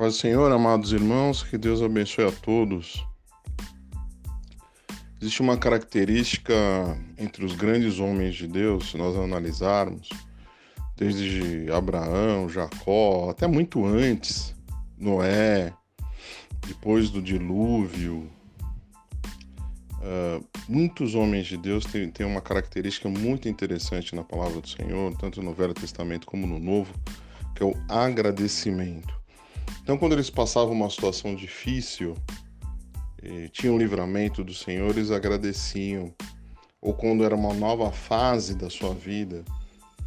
Paz do Senhor, amados irmãos, que Deus abençoe a todos. Existe uma característica entre os grandes homens de Deus, se nós analisarmos, desde Abraão, Jacó, até muito antes, Noé, depois do dilúvio. Uh, muitos homens de Deus têm, têm uma característica muito interessante na palavra do Senhor, tanto no Velho Testamento como no Novo, que é o agradecimento. Então, quando eles passavam uma situação difícil, tinham um livramento do Senhor, eles agradeciam. Ou quando era uma nova fase da sua vida,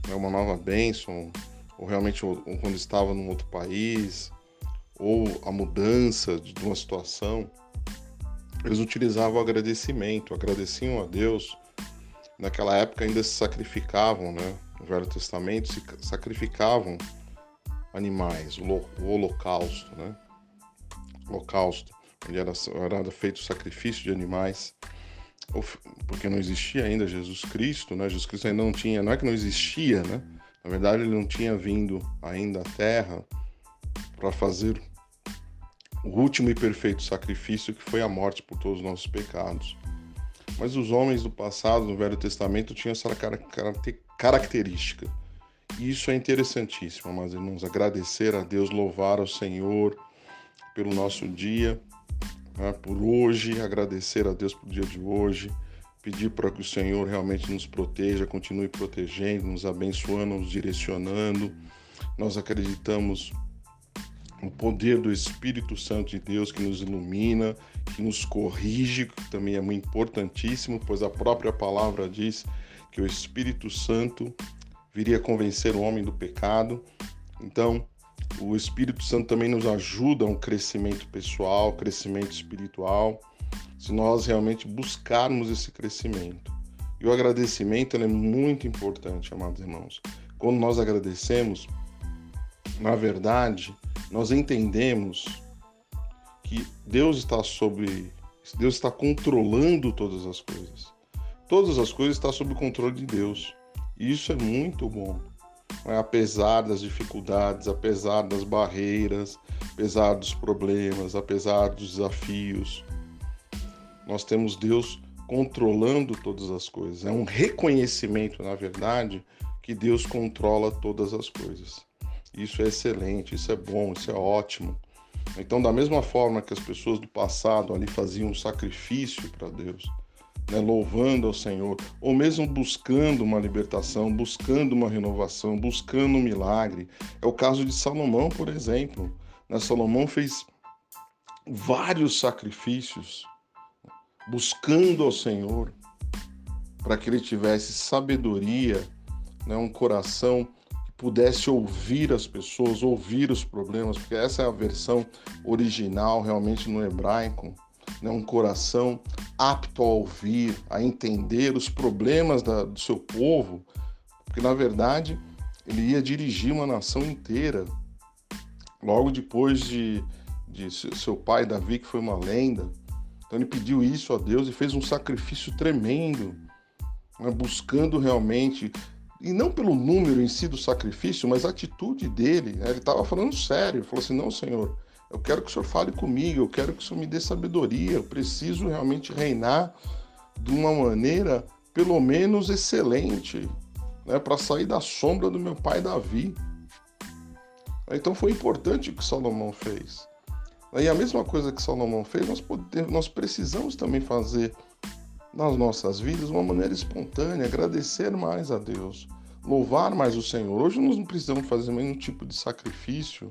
né, uma nova bênção, ou realmente quando estava num outro país, ou a mudança de uma situação, eles utilizavam o agradecimento, agradeciam a Deus. Naquela época ainda se sacrificavam, né? No Velho Testamento se sacrificavam animais, o holocausto, né? Holocausto, onde era, era feito o sacrifício de animais, porque não existia ainda Jesus Cristo, né? Jesus Cristo ainda não tinha, não é que não existia, né? Na verdade, ele não tinha vindo ainda à Terra para fazer o último e perfeito sacrifício que foi a morte por todos os nossos pecados. Mas os homens do passado, no Velho Testamento, tinham essa característica isso é interessantíssimo, mas irmãos, agradecer a Deus, louvar ao Senhor pelo nosso dia, né, por hoje, agradecer a Deus pelo dia de hoje, pedir para que o Senhor realmente nos proteja, continue protegendo, nos abençoando, nos direcionando. Nós acreditamos no poder do Espírito Santo de Deus que nos ilumina, que nos corrige, que também é muito importantíssimo, pois a própria palavra diz que o Espírito Santo viria convencer o homem do pecado. Então, o Espírito Santo também nos ajuda a um crescimento pessoal, crescimento espiritual, se nós realmente buscarmos esse crescimento. E o agradecimento é muito importante, amados irmãos. Quando nós agradecemos, na verdade, nós entendemos que Deus está sobre, Deus está controlando todas as coisas. Todas as coisas estão sob o controle de Deus. Isso é muito bom. Né? Apesar das dificuldades, apesar das barreiras, apesar dos problemas, apesar dos desafios, nós temos Deus controlando todas as coisas. É um reconhecimento, na verdade, que Deus controla todas as coisas. Isso é excelente, isso é bom, isso é ótimo. Então, da mesma forma que as pessoas do passado ali faziam um sacrifício para Deus, né, louvando ao Senhor, ou mesmo buscando uma libertação, buscando uma renovação, buscando um milagre. É o caso de Salomão, por exemplo. Né, Salomão fez vários sacrifícios buscando ao Senhor para que ele tivesse sabedoria, né, um coração que pudesse ouvir as pessoas, ouvir os problemas, porque essa é a versão original realmente no hebraico né, um coração apto a ouvir, a entender os problemas da, do seu povo, porque na verdade ele ia dirigir uma nação inteira. Logo depois de, de seu pai Davi, que foi uma lenda, então ele pediu isso a Deus e fez um sacrifício tremendo, né, buscando realmente e não pelo número em si do sacrifício, mas a atitude dele. Né? Ele estava falando sério, ele falou assim: Não, Senhor, eu quero que o Senhor fale comigo, eu quero que o Senhor me dê sabedoria, eu preciso realmente reinar de uma maneira, pelo menos, excelente, né, para sair da sombra do meu pai Davi. Então foi importante o que Salomão fez. E a mesma coisa que Salomão fez, nós, podemos, nós precisamos também fazer nas nossas vidas de uma maneira espontânea, agradecer mais a Deus, louvar mais o Senhor. Hoje nós não precisamos fazer nenhum tipo de sacrifício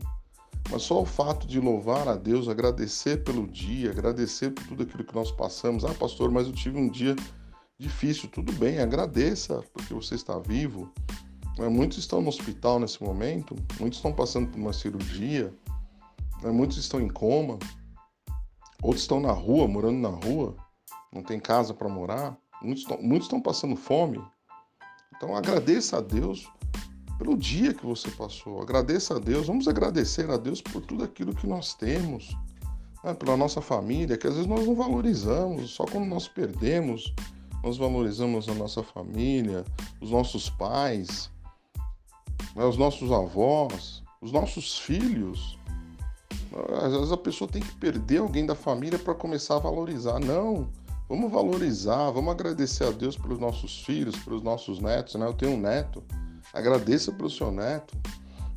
mas só o fato de louvar a Deus, agradecer pelo dia, agradecer por tudo aquilo que nós passamos. Ah, pastor, mas eu tive um dia difícil. Tudo bem, agradeça porque você está vivo. Né, muitos estão no hospital nesse momento, muitos estão passando por uma cirurgia, né, muitos estão em coma, outros estão na rua, morando na rua, não tem casa para morar, muitos estão, muitos estão passando fome. Então agradeça a Deus pelo dia que você passou. Agradeça a Deus, vamos agradecer a Deus por tudo aquilo que nós temos, né? pela nossa família, que às vezes nós não valorizamos, só quando nós perdemos, nós valorizamos a nossa família, os nossos pais, né? os nossos avós, os nossos filhos. Às vezes a pessoa tem que perder alguém da família para começar a valorizar. Não, vamos valorizar, vamos agradecer a Deus pelos nossos filhos, pelos nossos netos. Né? Eu tenho um neto, agradeça pelo seu neto,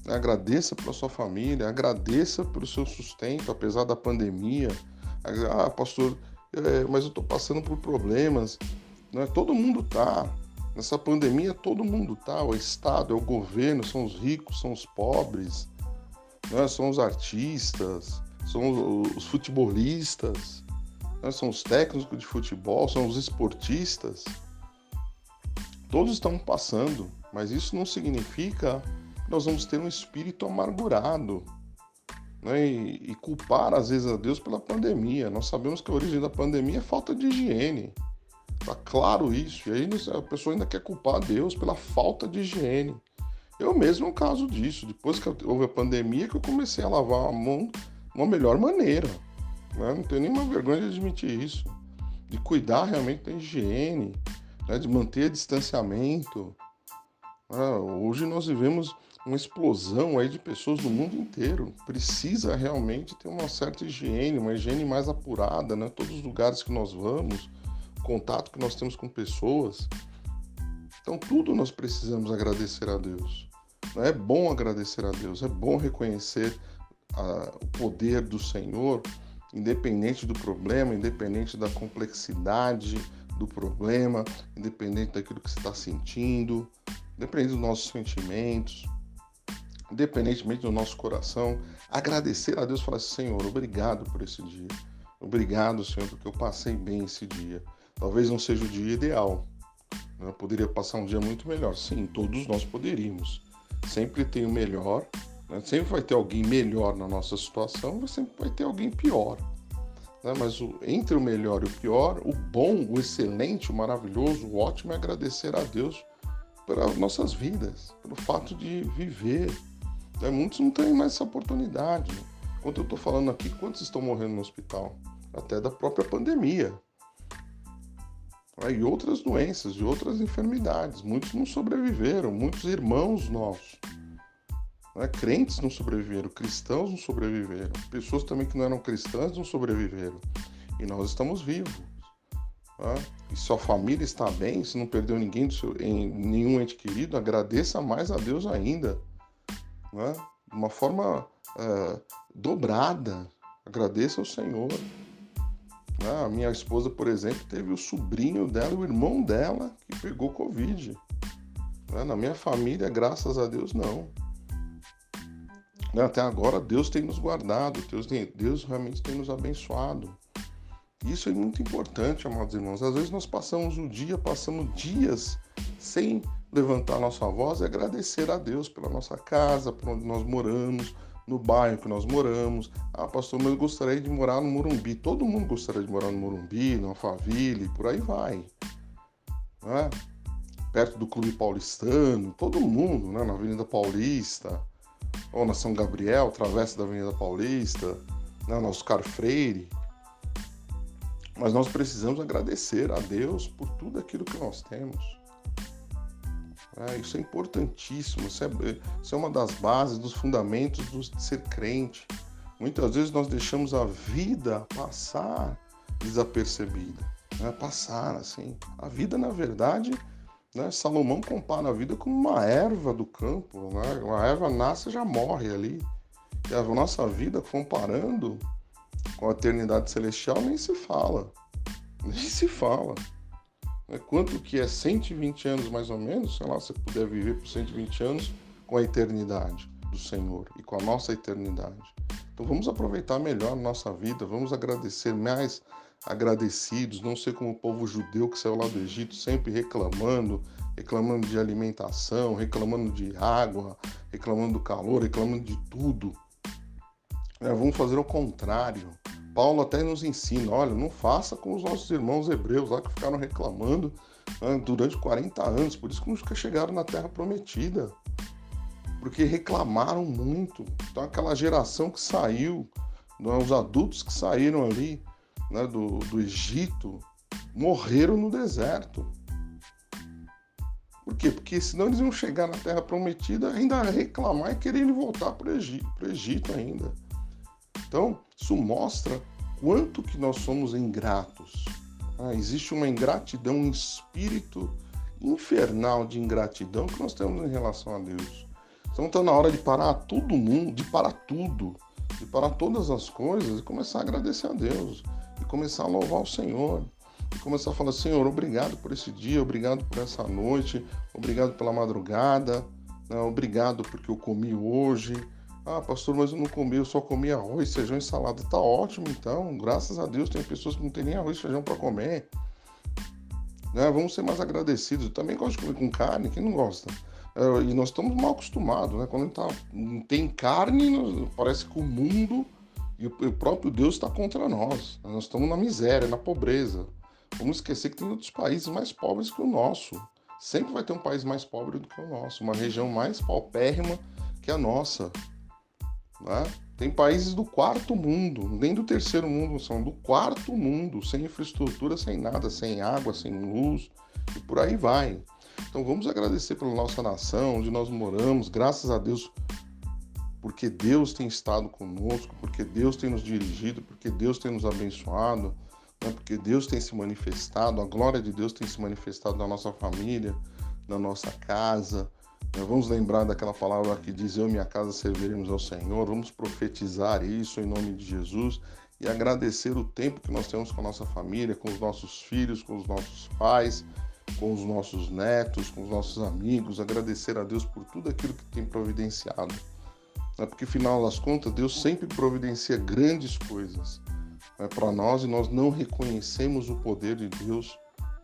agradeça pela sua família, agradeça pelo seu sustento, apesar da pandemia. Ah, pastor, é, mas eu estou passando por problemas. Né? Todo mundo tá. Nessa pandemia, todo mundo tá. O Estado, é o governo, são os ricos, são os pobres né? são os artistas, são os futebolistas, né? são os técnicos de futebol, são os esportistas. Todos estão passando, mas isso não significa que nós vamos ter um espírito amargurado né? e, e culpar às vezes a Deus pela pandemia. Nós sabemos que a origem da pandemia é falta de higiene. Tá claro isso. E aí a pessoa ainda quer culpar a Deus pela falta de higiene. Eu mesmo é um caso disso. Depois que houve a pandemia, que eu comecei a lavar a mão de uma melhor maneira. Né? Não tenho nenhuma vergonha de admitir isso. De cuidar realmente da higiene, né? de manter distanciamento. Ah, hoje nós vivemos uma explosão aí de pessoas do mundo inteiro. Precisa realmente ter uma certa higiene, uma higiene mais apurada, né? Todos os lugares que nós vamos, contato que nós temos com pessoas. Então, tudo nós precisamos agradecer a Deus. É bom agradecer a Deus, é bom reconhecer a, o poder do Senhor, independente do problema, independente da complexidade do problema, independente daquilo que você está sentindo, independente dos nossos sentimentos, independentemente do nosso coração, agradecer a Deus e falar assim, Senhor, obrigado por esse dia. Obrigado, Senhor, porque eu passei bem esse dia. Talvez não seja o dia ideal, eu poderia passar um dia muito melhor. Sim, todos nós poderíamos. Sempre tem o melhor, né? sempre vai ter alguém melhor na nossa situação, mas sempre vai ter alguém pior. Né? Mas o, entre o melhor e o pior, o bom, o excelente, o maravilhoso, o ótimo é agradecer a Deus pelas nossas vidas, pelo fato de viver. Né? Muitos não têm mais essa oportunidade. Enquanto eu estou falando aqui, quantos estão morrendo no hospital? Até da própria pandemia né, e outras doenças, e outras enfermidades. Muitos não sobreviveram, muitos irmãos nossos. Né, crentes não sobreviveram, cristãos não sobreviveram, pessoas também que não eram cristãs não sobreviveram. E nós estamos vivos. Né? E sua família está bem, se não perdeu ninguém, seu, em, nenhum ente querido, agradeça mais a Deus ainda. Né? De uma forma é, dobrada. Agradeça ao Senhor. Ah, a minha esposa, por exemplo, teve o sobrinho dela, o irmão dela, que pegou Covid. Né, na minha família, graças a Deus, não. Né, até agora, Deus tem nos guardado, Deus, Deus realmente tem nos abençoado. Isso é muito importante, amados irmãos. Às vezes nós passamos o dia, passamos dias sem levantar nossa voz e agradecer a Deus pela nossa casa, por onde nós moramos, no bairro que nós moramos. Ah, pastor, mas eu gostaria de morar no Morumbi. Todo mundo gostaria de morar no Morumbi, no Alphaville, por aí vai. Né? Perto do Clube Paulistano, todo mundo, né? na Avenida Paulista, ou na São Gabriel, travessa da Avenida Paulista, né? na Oscar Freire. Mas nós precisamos agradecer a Deus por tudo aquilo que nós temos. É, isso é importantíssimo, isso é, isso é uma das bases, dos fundamentos do, de ser crente. Muitas vezes nós deixamos a vida passar desapercebida, né? passar assim. A vida, na verdade, né? Salomão compara a vida com uma erva do campo. Né? Uma erva nasce e já morre ali. E a nossa vida, comparando com a eternidade celestial, nem se fala. Nem se fala. Né? Quanto que é 120 anos mais ou menos, sei lá, se puder viver por 120 anos com a eternidade do Senhor e com a nossa eternidade. Então vamos aproveitar melhor a nossa vida, vamos agradecer mais agradecidos, não ser como o povo judeu que saiu lá do Egito sempre reclamando, reclamando de alimentação, reclamando de água, reclamando do calor, reclamando de tudo. É, vamos fazer o contrário. Paulo até nos ensina, olha, não faça com os nossos irmãos hebreus lá que ficaram reclamando né, durante 40 anos, por isso que nunca chegaram na terra prometida. Porque reclamaram muito. Então aquela geração que saiu, né, os adultos que saíram ali né, do, do Egito, morreram no deserto. Por quê? Porque senão eles iam chegar na terra prometida ainda reclamar e quererem voltar para o Egito, Egito ainda. Então, isso mostra quanto que nós somos ingratos. Ah, existe uma ingratidão, um espírito infernal de ingratidão que nós temos em relação a Deus. Então está na hora de parar todo mundo, de parar tudo, de parar todas as coisas e começar a agradecer a Deus, e começar a louvar o Senhor, e começar a falar, Senhor, obrigado por esse dia, obrigado por essa noite, obrigado pela madrugada, né? obrigado porque eu comi hoje. Ah, pastor, mas eu não comi, eu só comi arroz, feijão e salada. Tá ótimo, então. Graças a Deus tem pessoas que não tem nem arroz e feijão para comer. Né? Vamos ser mais agradecidos. Eu também gosto de comer com carne, quem não gosta? É, e nós estamos mal acostumados, né? Quando tá, não tem carne, parece que o mundo e o próprio Deus está contra nós. Nós estamos na miséria, na pobreza. Vamos esquecer que tem outros países mais pobres que o nosso. Sempre vai ter um país mais pobre do que o nosso, uma região mais paupérrima que a nossa. Né? Tem países do quarto mundo, nem do terceiro mundo, são do quarto mundo, sem infraestrutura, sem nada, sem água, sem luz, e por aí vai. Então vamos agradecer pela nossa nação, onde nós moramos, graças a Deus, porque Deus tem estado conosco, porque Deus tem nos dirigido, porque Deus tem nos abençoado, né? porque Deus tem se manifestado, a glória de Deus tem se manifestado na nossa família, na nossa casa, Vamos lembrar daquela palavra que diz: Eu e minha casa serviremos ao Senhor. Vamos profetizar isso em nome de Jesus e agradecer o tempo que nós temos com a nossa família, com os nossos filhos, com os nossos pais, com os nossos netos, com os nossos amigos. Agradecer a Deus por tudo aquilo que tem providenciado. É porque, final das contas, Deus sempre providencia grandes coisas né, para nós e nós não reconhecemos o poder de Deus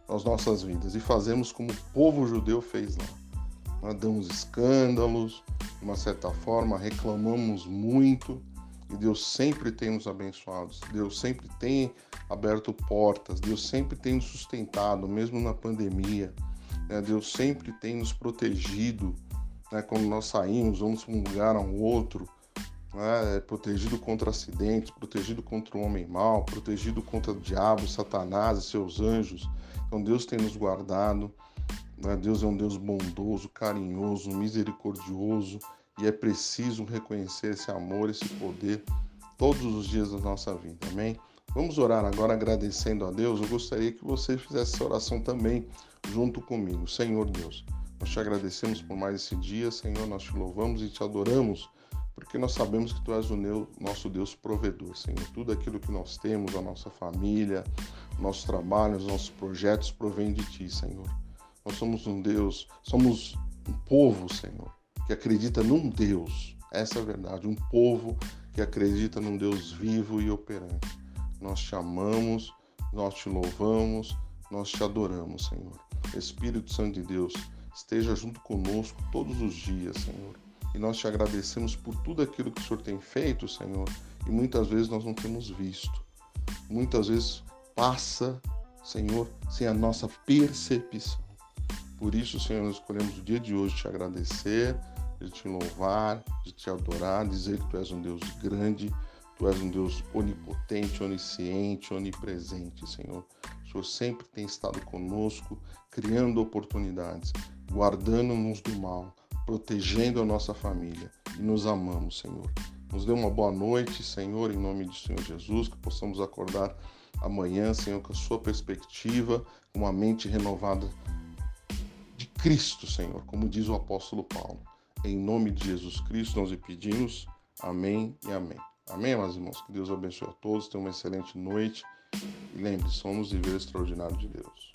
nas nossas vidas e fazemos como o povo judeu fez lá damos escândalos, de uma certa forma reclamamos muito e Deus sempre tem nos abençoado, Deus sempre tem aberto portas, Deus sempre tem nos sustentado, mesmo na pandemia, né? Deus sempre tem nos protegido, né? quando nós saímos, vamos para um lugar a um outro, né? protegido contra acidentes, protegido contra o homem mau, protegido contra o diabo, Satanás e seus anjos. Então Deus tem nos guardado. Né? Deus é um Deus bondoso, carinhoso, misericordioso e é preciso reconhecer esse amor, esse poder todos os dias da nossa vida. Amém? Vamos orar agora agradecendo a Deus. Eu gostaria que você fizesse essa oração também junto comigo. Senhor Deus, nós te agradecemos por mais esse dia, Senhor, nós te louvamos e te adoramos, porque nós sabemos que tu és o nosso Deus provedor, Senhor. Tudo aquilo que nós temos, a nossa família, nosso trabalho, os nossos projetos provém de ti, Senhor. Nós somos um Deus, somos um povo, Senhor, que acredita num Deus. Essa é a verdade, um povo que acredita num Deus vivo e operante. Nós te amamos, nós te louvamos, nós te adoramos, Senhor. Espírito Santo de Deus, esteja junto conosco todos os dias, Senhor. E nós te agradecemos por tudo aquilo que o Senhor tem feito, Senhor, e muitas vezes nós não temos visto. Muitas vezes passa, Senhor, sem a nossa percepção. Por isso, Senhor, nós escolhemos o dia de hoje te agradecer, de te louvar, de te adorar, dizer que tu és um Deus grande, tu és um Deus onipotente, onisciente, onipresente, Senhor. O Senhor sempre tem estado conosco, criando oportunidades, guardando-nos do mal, protegendo a nossa família e nos amamos, Senhor. Nos dê uma boa noite, Senhor, em nome do Senhor Jesus, que possamos acordar amanhã, Senhor, com a sua perspectiva, com uma mente renovada Cristo, Senhor, como diz o apóstolo Paulo. Em nome de Jesus Cristo nós lhe pedimos. Amém e amém. Amém, meus irmãos? Que Deus abençoe a todos. Tenham uma excelente noite. E lembre-se, somos viver extraordinário de Deus.